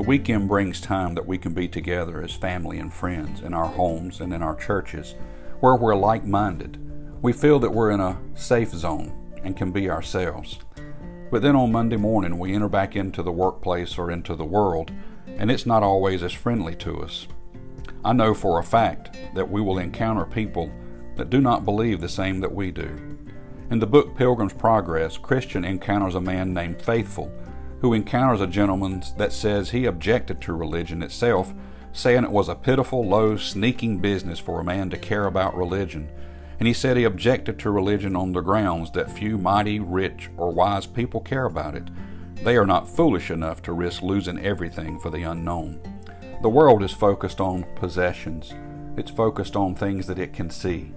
weekend brings time that we can be together as family and friends in our homes and in our churches where we're like minded. We feel that we're in a safe zone and can be ourselves. But then on Monday morning, we enter back into the workplace or into the world, and it's not always as friendly to us. I know for a fact that we will encounter people that do not believe the same that we do. In the book Pilgrim's Progress, Christian encounters a man named Faithful who encounters a gentleman that says he objected to religion itself, saying it was a pitiful, low, sneaking business for a man to care about religion. And he said he objected to religion on the grounds that few mighty, rich, or wise people care about it. They are not foolish enough to risk losing everything for the unknown. The world is focused on possessions. It's focused on things that it can see.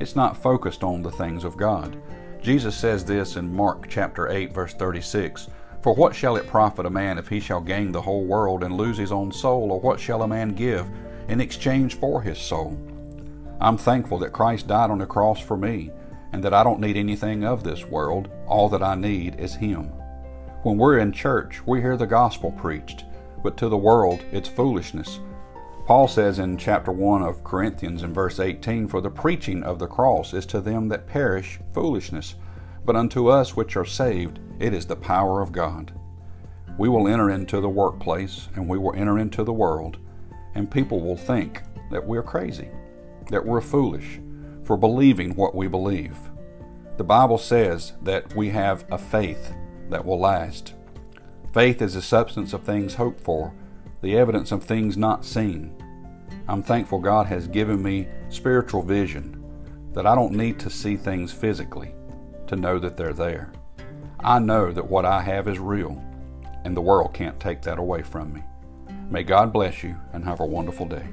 It's not focused on the things of God. Jesus says this in Mark chapter 8 verse 36. For what shall it profit a man if he shall gain the whole world and lose his own soul, or what shall a man give in exchange for his soul? I'm thankful that Christ died on the cross for me, and that I don't need anything of this world. All that I need is Him. When we're in church, we hear the gospel preached, but to the world, it's foolishness. Paul says in chapter 1 of Corinthians in verse 18, For the preaching of the cross is to them that perish foolishness but unto us which are saved, it is the power of God. We will enter into the workplace and we will enter into the world, and people will think that we're crazy, that we're foolish for believing what we believe. The Bible says that we have a faith that will last. Faith is the substance of things hoped for, the evidence of things not seen. I'm thankful God has given me spiritual vision, that I don't need to see things physically to know that they're there. I know that what I have is real, and the world can't take that away from me. May God bless you and have a wonderful day.